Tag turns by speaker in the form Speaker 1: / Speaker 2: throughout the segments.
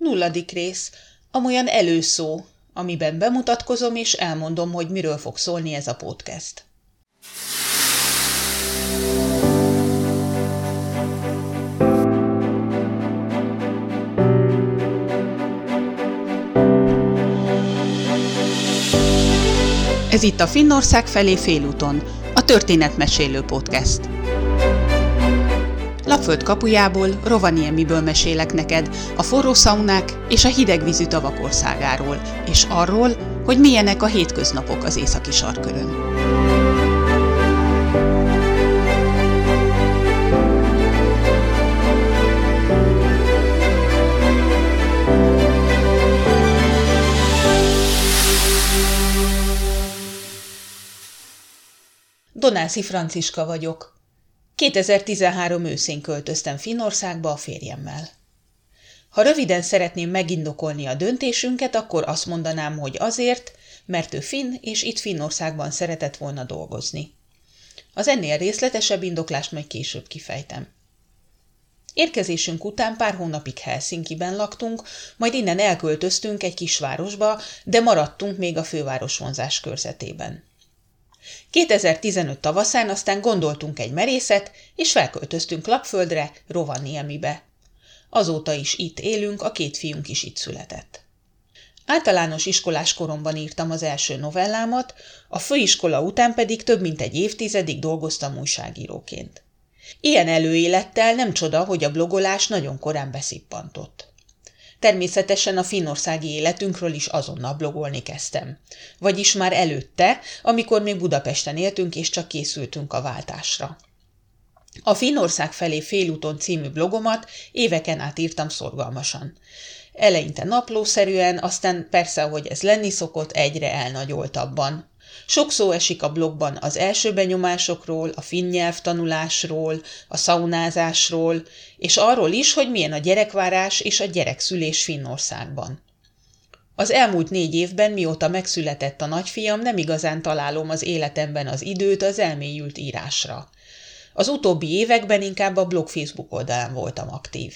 Speaker 1: Nulladik rész. Amolyan előszó, amiben bemutatkozom és elmondom, hogy miről fog szólni ez a podcast. Ez itt a Finnország felé félúton, a Történetmesélő Podcast. Lapföld kapujából, Rovaniemiből mesélek neked a forró szaunák és a hidegvízű tavak országáról, és arról, hogy milyenek a hétköznapok az északi sarkörön. Donászi Franciska vagyok. 2013 őszén költöztem Finnországba a férjemmel. Ha röviden szeretném megindokolni a döntésünket, akkor azt mondanám, hogy azért, mert ő finn, és itt Finnországban szeretett volna dolgozni. Az ennél részletesebb indoklást majd később kifejtem. Érkezésünk után pár hónapig Helsinki-ben laktunk, majd innen elköltöztünk egy kisvárosba, de maradtunk még a főváros vonzás körzetében. 2015 tavaszán aztán gondoltunk egy merészet, és felköltöztünk Lapföldre, Rovaniemibe. Azóta is itt élünk, a két fiunk is itt született. Általános iskolás koromban írtam az első novellámat, a főiskola után pedig több mint egy évtizedig dolgoztam újságíróként. Ilyen előélettel nem csoda, hogy a blogolás nagyon korán beszippantott. Természetesen a finnországi életünkről is azonnal blogolni kezdtem. Vagyis már előtte, amikor még Budapesten éltünk és csak készültünk a váltásra. A Finnország felé félúton című blogomat éveken át írtam szorgalmasan. Eleinte naplószerűen, aztán persze, ahogy ez lenni szokott, egyre elnagyoltabban. Sok szó esik a blogban az első benyomásokról, a finn nyelvtanulásról, a szaunázásról, és arról is, hogy milyen a gyerekvárás és a gyerekszülés Finnországban. Az elmúlt négy évben, mióta megszületett a nagyfiam, nem igazán találom az életemben az időt az elmélyült írásra. Az utóbbi években inkább a blog Facebook oldalán voltam aktív.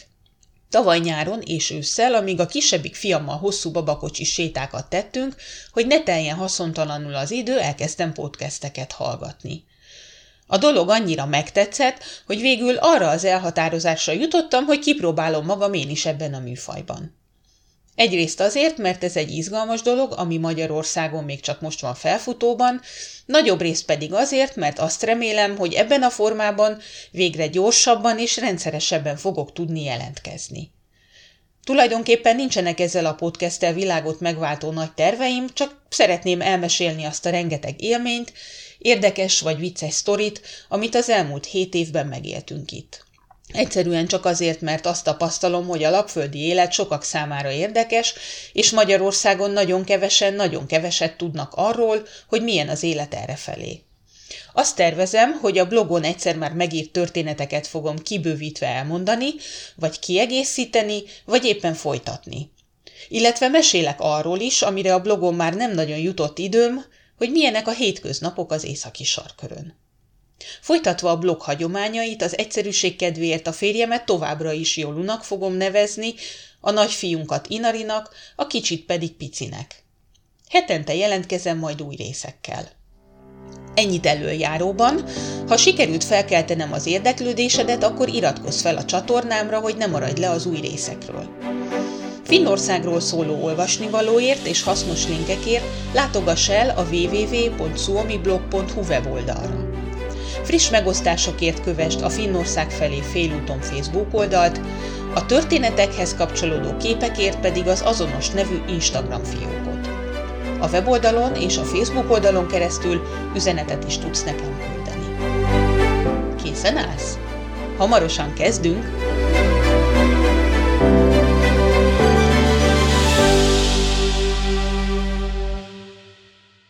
Speaker 1: Tavaly nyáron és ősszel, amíg a kisebbik fiammal hosszú babakocsi sétákat tettünk, hogy ne teljen haszontalanul az idő, elkezdtem podcasteket hallgatni. A dolog annyira megtetszett, hogy végül arra az elhatározásra jutottam, hogy kipróbálom magam én is ebben a műfajban. Egyrészt azért, mert ez egy izgalmas dolog, ami Magyarországon még csak most van felfutóban, nagyobb részt pedig azért, mert azt remélem, hogy ebben a formában végre gyorsabban és rendszeresebben fogok tudni jelentkezni. Tulajdonképpen nincsenek ezzel a podcasttel világot megváltó nagy terveim, csak szeretném elmesélni azt a rengeteg élményt, érdekes vagy vicces sztorit, amit az elmúlt hét évben megéltünk itt. Egyszerűen csak azért, mert azt tapasztalom, hogy a lapföldi élet sokak számára érdekes, és Magyarországon nagyon kevesen, nagyon keveset tudnak arról, hogy milyen az élet errefelé. Azt tervezem, hogy a blogon egyszer már megírt történeteket fogom kibővítve elmondani, vagy kiegészíteni, vagy éppen folytatni. Illetve mesélek arról is, amire a blogon már nem nagyon jutott időm, hogy milyenek a hétköznapok az északi sarkörön. Folytatva a blog hagyományait, az egyszerűség kedvéért a férjemet továbbra is Jolunak fogom nevezni, a nagyfiunkat Inarinak, a kicsit pedig Picinek. Hetente jelentkezem majd új részekkel. Ennyit előjáróban. Ha sikerült felkeltenem az érdeklődésedet, akkor iratkozz fel a csatornámra, hogy ne maradj le az új részekről. Finnországról szóló olvasnivalóért és hasznos linkekért látogass el a www.suomiblog.hu weboldalra. Friss megosztásokért kövest a Finnország felé félúton Facebook oldalt, a történetekhez kapcsolódó képekért pedig az azonos nevű Instagram fiókot. A weboldalon és a Facebook oldalon keresztül üzenetet is tudsz nekem küldeni. Készen állsz? Hamarosan kezdünk!